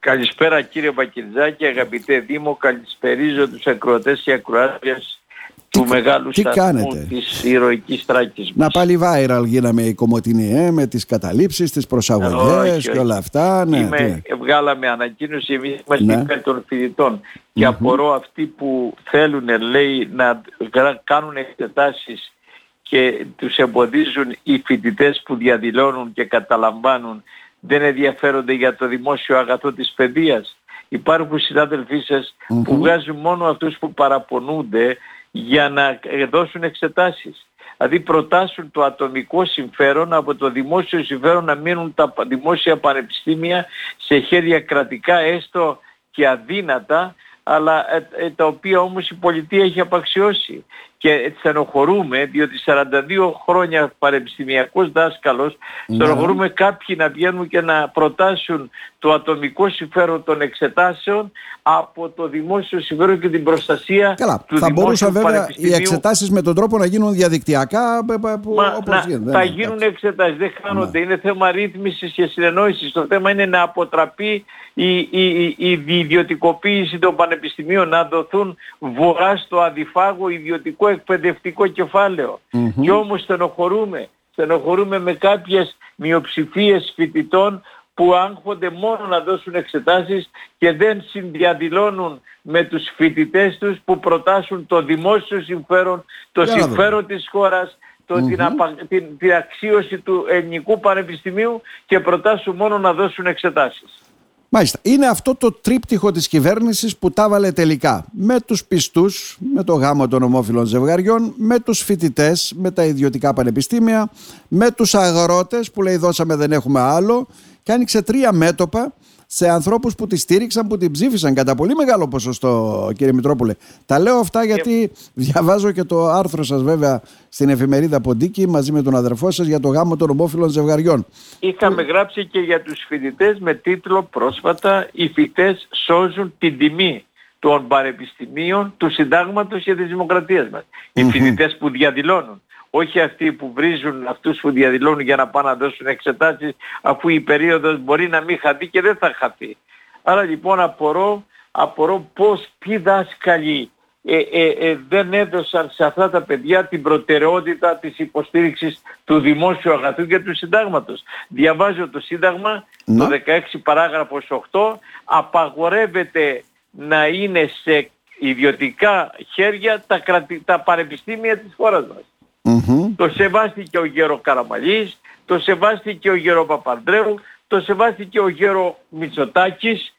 Καλησπέρα κύριε Μπακυρτζάκη, αγαπητέ Δήμο, καλησπερίζω τους ακροατές και ακροάτριες του μεγάλου τι σταθμού κάνετε; της ηρωικής τράκης Να μας. πάλι viral γίναμε οι κομμωτινοί ε, με τις καταλήψεις, τις προσαγωγές Όχι, και όχι. όλα αυτά. Ναι, Είμαι, τι; βγάλαμε ανακοίνωση, εμείς είμαστε Ναι. υπέρ των φοιτητών και απορώ αυτοί που θέλουν λέει να γρα- κάνουν εξετάσεις και τους εμποδίζουν οι φοιτητές που διαδηλώνουν και καταλαμβάνουν δεν ενδιαφέρονται για το δημόσιο αγαθό της παιδείας. Υπάρχουν συνάδελφοί σας που βγάζουν μόνο αυτούς που παραπονούνται για να ε, δώσουν εξετάσεις. Δηλαδή προτάσουν το ατομικό συμφέρον από το δημόσιο συμφέρον να μείνουν τα πα- δημόσια πανεπιστήμια σε χέρια κρατικά έστω και αδύνατα αλλά ε, ε, τα οποία όμως η πολιτεία έχει απαξιώσει. Και στενοχωρούμε διότι 42 χρόνια πανεπιστημιακός δάσκαλος στενοχωρούμε κάποιοι να βγαίνουν και να προτάσουν το ατομικό συμφέρον των εξετάσεων από το δημόσιο συμφέρον και την προστασία Καλά, του θα δημόσιου μπορούσαν βέβαια οι πανεπιστημίου. εξετάσεις με τον τρόπο να γίνουν διαδικτυακά ε, ε, που- Μα, όπως να, γίνεται. θα Ναι, γίνουν εντάξει. εξετάσεις, δεν χάνονται. Είναι θέμα ρύθμισης και συνεννόησης. Το θέμα είναι να αποτραπεί η, η, η, η ιδιωτικοποίηση των πανεπιστημίων, να δοθούν βορρά στο αδιφάγο ιδιωτικό εκπαιδευτικό κεφάλαιο. Και όμως στενοχωρούμε. Στενοχωρούμε με κάποιες μειοψηφίες φοιτητών που άγχονται μόνο να δώσουν εξετάσεις και δεν συνδιαδηλώνουν με τους φοιτητές τους που προτάσουν το δημόσιο συμφέρον, το Για να δούμε. συμφέρον της χώρας, το, την, απα- την, την αξίωση του ελληνικού πανεπιστημίου και προτάσουν μόνο να δώσουν εξετάσεις. Μάλιστα. Είναι αυτό το τρίπτυχο της κυβέρνησης που τα βάλε τελικά. Με τους πιστούς, με το γάμο των ομόφυλων ζευγαριών, με τους φοιτητές, με τα ιδιωτικά πανεπιστήμια, με τους αγρότες που λέει δώσαμε δεν έχουμε άλλο και άνοιξε τρία μέτωπα σε ανθρώπους που τη στήριξαν, που την ψήφισαν κατά πολύ μεγάλο ποσοστό κύριε Μητρόπουλε. Τα λέω αυτά γιατί διαβάζω και το άρθρο σας βέβαια στην εφημερίδα Ποντίκη μαζί με τον αδερφό σας για το γάμο των ομόφυλων ζευγαριών. Είχαμε γράψει και για τους φοιτητές με τίτλο πρόσφατα «Οι φοιτές σώζουν την τιμή των πανεπιστημίων, του συντάγματος και της δημοκρατίας μας». Οι φοιτητές που διαδηλώνουν. Όχι αυτοί που βρίζουν αυτούς που διαδηλώνουν για να πάνε να δώσουν εξετάσεις αφού η περίοδος μπορεί να μην χαθεί και δεν θα χαθεί. Άρα λοιπόν απορώ, απορώ πώς ποιοι δάσκαλοι ε, ε, ε, δεν έδωσαν σε αυτά τα παιδιά την προτεραιότητα της υποστήριξης του δημόσιου αγαθού και του συντάγματος. Διαβάζω το σύνταγμα, Ναι. το 16 παράγραφος 8, απαγορεύεται να είναι σε ιδιωτικά χέρια τα, κρατη- τα πανεπιστήμια της χώρας μας. Μμμ. Το σεβάστηκε ο Γέρο Καραμαλής, το σεβάστηκε ο Γέρο Παπανδρέου, το σεβάστηκε ο Γέρο Μητσοτάκης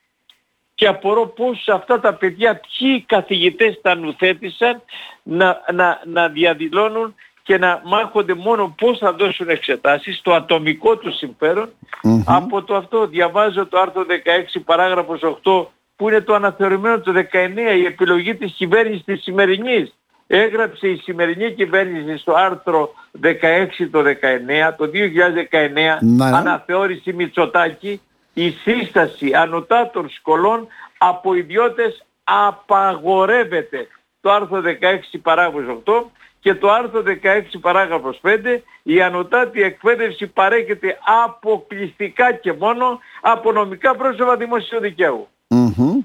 και απορώ πώς αυτά τα παιδιά, ποιοι καθηγητές τα νουθέτησαν να, να, να διαδηλώνουν και να μάχονται μόνο πώς θα δώσουν εξετάσεις, το ατομικό του συμφέρον. Από το αυτό διαβάζω το άρθρο 16 παράγραφος 8 που είναι το αναθεωρημένο το 19 η επιλογή της κυβέρνησης της σημερινής. Έγραψε η σημερινή κυβέρνηση στο άρθρο 16 το 19, το 2019, Ναι. αναθεώρηση Μητσοτάκη, η σύσταση ανωτάτων σχολών από ιδιώτες απαγορεύεται. Το άρθρο 16 παράγραφος 8 και το άρθρο 16 παράγραφος 5 η ανωτάτη εκπαίδευση παρέχεται αποκλειστικά και μόνο από νομικά πρόσωπα δημοσίου δικαίου. Μμμ.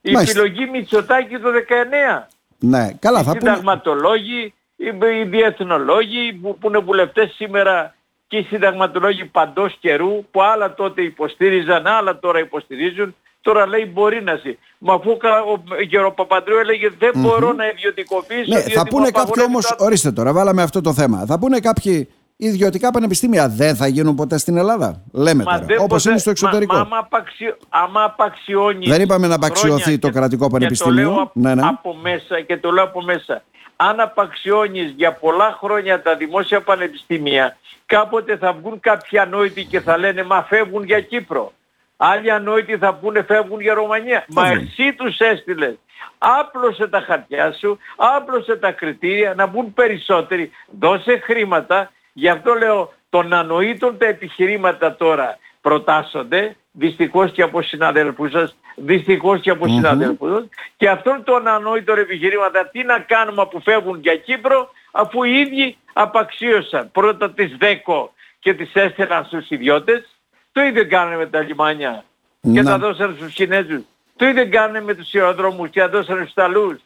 Η Μάλιστα. επιλογή Μητσοτάκη το 19. Ναι, καλά Οι θα πούμε. συνταγματολόγοι, οι, οι διεθνολόγοι που, που είναι βουλευτές σήμερα και οι συνταγματολόγοι παντός καιρού που άλλα τότε υποστήριζαν, άλλα τώρα υποστηρίζουν, τώρα λέει μπορεί να ζει. Μα αφού κα- ο Γεροπαπαντρέου έλεγε δεν μπορώ να ιδιωτικοποιήσω Ναι, διότι θα μου πούνε κάποιοι απαγορεύει όμω, το- ορίστε τώρα, βάλαμε αυτό το θέμα. Θα πούνε κάποιοι ιδιωτικά πανεπιστήμια δεν θα γίνουν ποτέ στην Ελλάδα. Λέμε Μα τώρα. δεν Όπως ποτέ- είναι στο εξωτερικό. Μα, μα, άμα, απαξι... άμα απαξιώνει Δεν είπαμε να απαξιωθεί χρόνια το και- κρατικό και το πανεπιστήμιο. λέω απ- Ναι, ναι. από μέσα και το λέω από μέσα. Αν απαξιώνεις για πολλά χρόνια τα δημόσια πανεπιστήμια, κάποτε θα βγουν κάποιοι ανόητοι και θα λένε μα φεύγουν για Κύπρο. Άλλοι ανόητοι θα πούνε φεύγουν για Ρωμανία. Μα βγουν. εσύ τους έστειλες. Άπλωσε τα χαρτιά σου, άπλωσε τα κριτήρια, να μπουν περισσότεροι. Δώσε χρήματα. Γι' αυτό λέω των ανοήτων τα επιχειρήματα τώρα προτάσσονται, δυστυχώς και από συναδέλφους σας, δυστυχώς και από συναδέλφους σας, και αυτών των ανόητων επιχειρήματα τι να κάνουμε που φεύγουν για Κύπρο, αφού οι ίδιοι απαξίωσαν. Πρώτα τις ΔΕΚΟ και τις έστελαν στους ιδιώτες, το ίδιο κάνανε με τα λιμάνια. Και τα δώσανε στους Κινέζους. Το ίδιο κάνουν με τους αεροδρόμους και τα δώσανε στους Ιταλούς.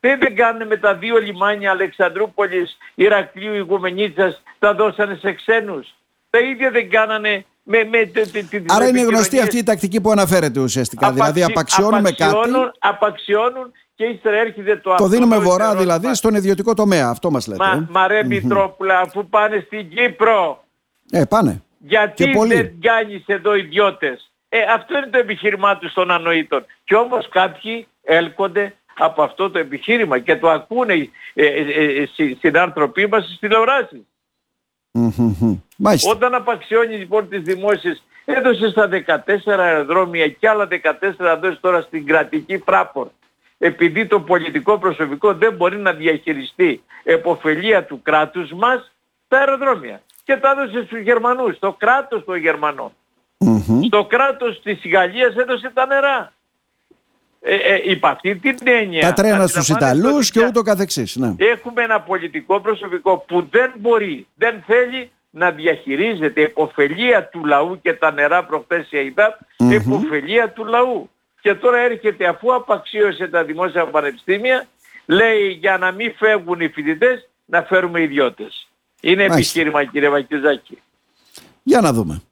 Το ίδιο κάνουν με τα δύο λιμάνια Αλεξανδρούπολης, Ηρακλείου, Ιγουμενίτσας, τα δώσανε σε ξένους. Τα ίδια δεν κάνανε με, με, την Άρα είναι γνωστή αυτή η τακτική που αναφέρεται ουσιαστικά. Απαξι... Δηλαδή απαξιώνουμε κάτι. Απαξιώνουν και ύστερα έρχεται το Το δίνουμε βορρά δηλαδή στον ιδιωτικό τομέα. Αυτό μας λέτε. Μα, ε; μα ρε Μητρόπουλα, αφού πάνε στην Κύπρο. Ε, πάνε. Γιατί δεν κάνεις εδώ ιδιώτες; Ε, αυτό είναι το επιχείρημά τους των ανοήτων. Και όμως κάποιοι έλκονται από αυτό το επιχείρημα και το ακούνε ε, ε, ε, στην άνθρωποι μας στις τηλεοράσεις. Όταν απαξιώνει λοιπόν τις δημόσιες, έδωσε στα 14 αεροδρόμια και άλλα 14 δώσει τώρα στην κρατική φράπορ. Επειδή το πολιτικό προσωπικό δεν μπορεί να διαχειριστεί εποφελία του κράτους μας τα αεροδρόμια. Και τα έδωσε στους Γερμανούς, στο κράτος των Γερμανών. Στο κράτος της Γαλλίας έδωσε τα νερά. Ε, ε, υπ' αυτή την έννοια. Τα τρένα στους Ιταλούς και ούτω καθεξής. Ναι. Έχουμε ένα πολιτικό προσωπικό που δεν μπορεί, δεν θέλει να διαχειρίζεται υποφελία του λαού και τα νερά προχθές η ΑΙΔΑΠ, υποφελία του λαού. Και τώρα έρχεται αφού απαξίωσε τα δημόσια πανεπιστήμια, λέει για να μην φεύγουν οι φοιτητές, να φέρουμε ιδιώτες. Είναι Μάλιστα. επιχείρημα κύριε Βακιζάκη. Για να δούμε.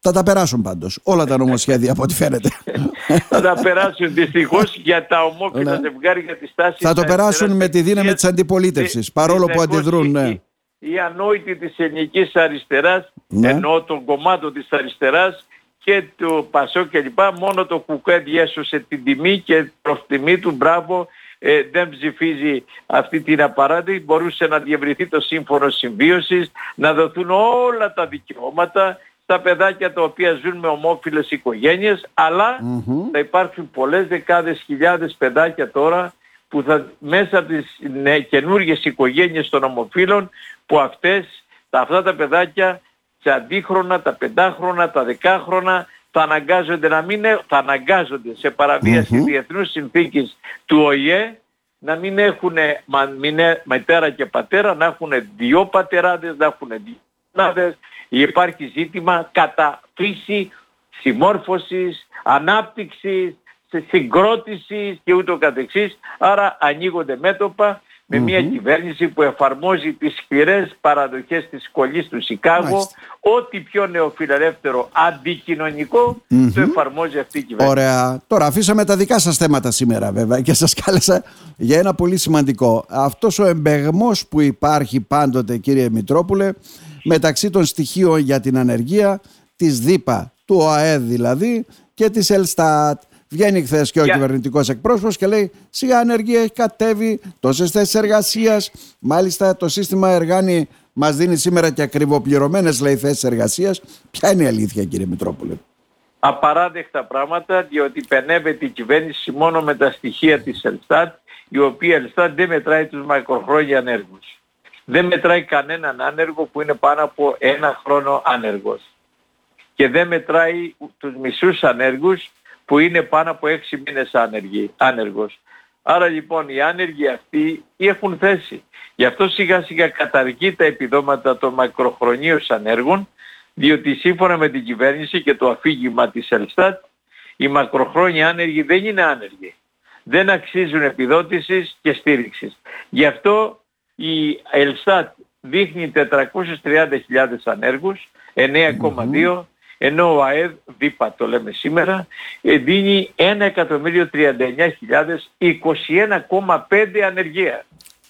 Θα τα περάσουν πάντως όλα τα νομοσχέδια από ό,τι φαίνεται. θα τα περάσουν δυστυχώς για τα ομόφυλα ναι. ζευγάρια της τάσης. Θα το περάσουν με τη δύναμη της αντιπολίτευσης παρόλο που αντιδρούν. Ναι. Οι ανόητοι της ελληνικής αριστεράς, ναι. ενώ των κομμάτων της αριστεράς και του Πασό κλπ. Μόνο το Κουκέ διέσωσε την τιμή και προς τιμή του μπράβο ε, δεν ψηφίζει αυτή την απαράδεκτη. Μπορούσε να διευρυθεί το σύμφωνο συμβίωσης, να δοθούν όλα τα δικαιώματα τα παιδάκια τα οποία ζουν με ομόφυλες οικογένειες, θα υπάρχουν πολλές δεκάδες χιλιάδες παιδάκια τώρα που θα μέσα από τις ναι, καινούργιες οικογένειες των ομοφύλων που αυτές, τα, αυτά τα παιδάκια σε αντίχρονα, τα πεντάχρονα, τα δεκάχρονα θα αναγκάζονται να μην θα αναγκάζονται σε παραβίαση mm-hmm. διεθνούς συνθήκης του ΟΗΕ να μην έχουν μητέρα και πατέρα, να έχουν δύο πατεράδες, να έχουν δύο υπάρχει ζήτημα κατά φύση συμμόρφωσης, ανάπτυξης, συγκρότησης και ούτω καθεξής. Άρα ανοίγονται μέτωπα με μια κυβέρνηση που εφαρμόζει τις σκληρές παραδοχές της σχολής του Σικάγο, ό,τι πιο νεοφιλελεύθερο αντικοινωνικό το εφαρμόζει αυτή η κυβέρνηση. Ωραία. Τώρα αφήσαμε τα δικά σας θέματα σήμερα βέβαια και σας κάλεσα για ένα πολύ σημαντικό. Αυτός ο εμπεγμός που υπάρχει πάντοτε κύριε Μητρόπουλε μεταξύ των στοιχείων για την ανεργία της ΔΥΠΑ, του ΟΑΕΔ δηλαδή και της ΕΛΣΤΑΤ. Βγαίνει χθες και ο yeah. κυβερνητικός εκπρόσωπος και λέει: Σιγά ανεργία έχει κατέβει, τόσες θέσεις εργασίας. Μάλιστα, το σύστημα Εργάνη μας δίνει σήμερα και ακριβοπληρωμένες θέσεις εργασίας. Ποια είναι η αλήθεια, κύριε Μητρόπουλε; Απαράδεκτα πράγματα, διότι πενεύεται η κυβέρνηση μόνο με τα στοιχεία της ΕΛΣΤΑΤ, η οποία ΕΛΣΤΑΤ δεν μετράει τους μακροχρόνια ανέργους δεν μετράει κανέναν άνεργο που είναι πάνω από ένα χρόνο άνεργος. Και δεν μετράει τους μισούς ανέργους που είναι πάνω από έξι μήνες άνεργοι, άνεργος. Άρα λοιπόν οι άνεργοι αυτοί έχουν θέση. Γι' αυτό σιγά σιγά καταργεί τα επιδόματα των μακροχρονίων ανέργων, διότι σύμφωνα με την κυβέρνηση και το αφήγημα της Ελστάτ, οι μακροχρόνια άνεργοι δεν είναι άνεργοι. Δεν αξίζουν επιδότησης και στήριξης. Γι' αυτό η Ελστάτ δείχνει 430.000 ανέργους, 9,2, ενώ ο ΑΕΔ, δίπα το λέμε σήμερα, ε, δίνει 1.039.000, 21,5 ανεργία.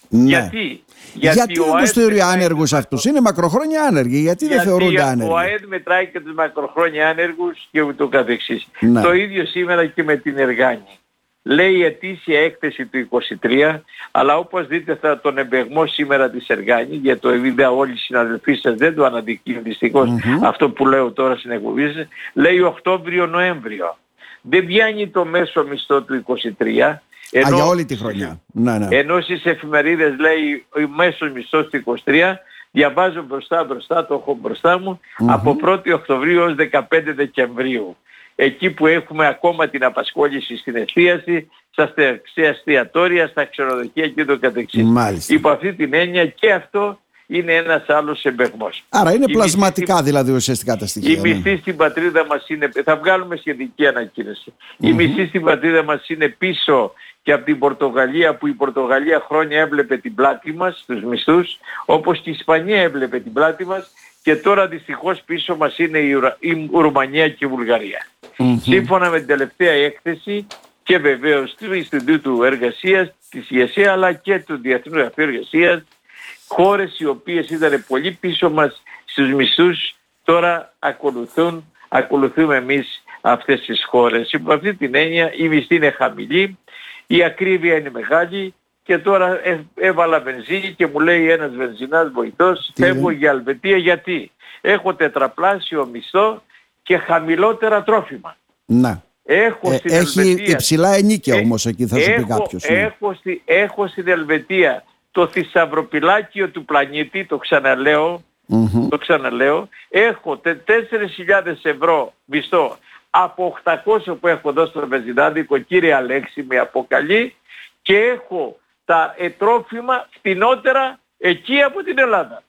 Ναι. Γιατί, γιατί, γιατί ο δεν τους θεωρεί άνεργους αυτούς, είναι μακροχρόνια άνεργοι, γιατί, δεν θεωρούνται άνεργοι; Ο ΑΕΔ μετράει και τους μακροχρόνια άνεργους και ούτω καθεξής. Ναι. Το ίδιο σήμερα και με την Εργάνη λέει η ετήσια έκθεση του 23, αλλά όπως δείτε θα τον εμπεγμό σήμερα της Εργάνη, για το επειδή όλοι οι συναδελφοί σας δεν το αναδεικνύουν αυτό που λέω τώρα στην εκπομπή λέει Οκτώβριο-Νοέμβριο. Δεν πιάνει το μέσο μισθό του 23, ενώ, Α, για όλη τη χρονιά. Ναι, ναι. Ενώ στις εφημερίδες λέει ο μέσος μισθός του 23, διαβάζω μπροστά μπροστά, το έχω μπροστά μου, από 1η Οκτωβρίου ως 15 Δεκεμβρίου εκεί που έχουμε ακόμα την απασχόληση στην εστίαση, στα εστιατόρια, στα ξενοδοχεία και το καθεξής. Μάλιστα. Υπό αυτή την έννοια και αυτό είναι ένας άλλος εμπεγμός. Άρα είναι Η πλασματικά μισθή- δηλαδή ουσιαστικά τα Η στοιχεία. ναι. μισθή στην πατρίδα μας είναι, θα βγάλουμε σχετική ανακοίνωση. Η Μμμ. μισθή στην πατρίδα μας είναι πίσω και από την Πορτογαλία που η Πορτογαλία χρόνια έβλεπε την πλάτη μας, τους μισθούς, όπως και η Ισπανία έβλεπε την πλάτη μας και τώρα δυστυχώς πίσω μας είναι η, Ουρα- η Ρουμανία και η Βουλγαρία. Μμμ. Σύμφωνα με την τελευταία έκθεση και βεβαίως του Ινστιτούτου Εργασίας, της ΙΕΣΕ αλλά και του Διεθνού Γραφείου Εργασίας, χώρες οι οποίες ήταν πολύ πίσω μας στους μισθούς τώρα ακολουθούν, ακολουθούμε εμείς αυτές τις χώρες. Υπό αυτή την έννοια η μισθή είναι χαμηλή, η ακρίβεια είναι μεγάλη και τώρα ε- έβαλα βενζίνη και μου λέει ένας βενζινάς βοηθός Τι φεύγω λέει; για Αλβετία γιατί έχω τετραπλάσιο μισθό και χαμηλότερα τρόφιμα. Να. Έχω Ε, στην έχει Ελβετία υψηλά ενίκια ε, όμως εκεί θα σου πει έχω, κάποιος. ναι. Έχω, στη, έχω στην Ελβετία το θησαυροπυλάκιο του πλανήτη, το ξαναλέω, Μμμ. το ξαναλέω, έχω τε- 4.000 ευρώ μισθό από 800 που έχω δώσει στο βενζινάδικο, κύριε Αλέξη με αποκαλεί και έχω τα ε, τρόφιμα φτηνότερα εκεί από την Ελλάδα.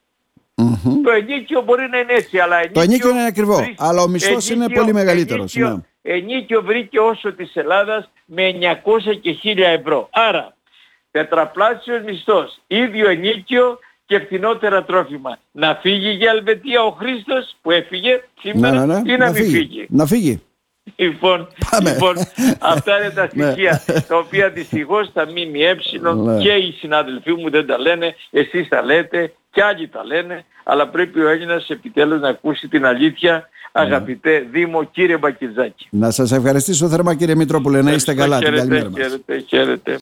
Μμμ. Το ενίκιο μπορεί να είναι έτσι, αλλά ενίκιο... Το ενίκιο είναι ακριβό, βρει- αλλά ο μισθός είναι πολύ μεγαλύτερος, Ενίκιο, ναι. ενίκιο βρήκε όσο της Ελλάδας με 900 και 1000 ευρώ. Άρα, τετραπλάσιος μισθός, ίδιο ενίκιο και φθηνότερα τρόφιμα. Να φύγει για Ελβετία ο Χρήστος που έφυγε Ναι, σήμερα ναι, ναι. ή να, μην φύγει; Να φύγει. Λοιπόν, Πάμε. λοιπόν, αυτά είναι τα Ναι. στοιχεία τα οποία δυστυχώς τα ΜΜΕ Ναι. και οι συνάδελφοί μου δεν τα λένε, εσείς τα λέτε και άλλοι τα λένε, αλλά πρέπει ο Έλληνας επιτέλους να ακούσει την αλήθεια, αγαπητέ Δήμο, κύριε Μπακιζάκη. Να σας ευχαριστήσω θερμά κύριε Μητρόπουλε. Να είστε καλά. Την Χαίρετε, καλημέρα μας. χαίρετε, χαίρετε.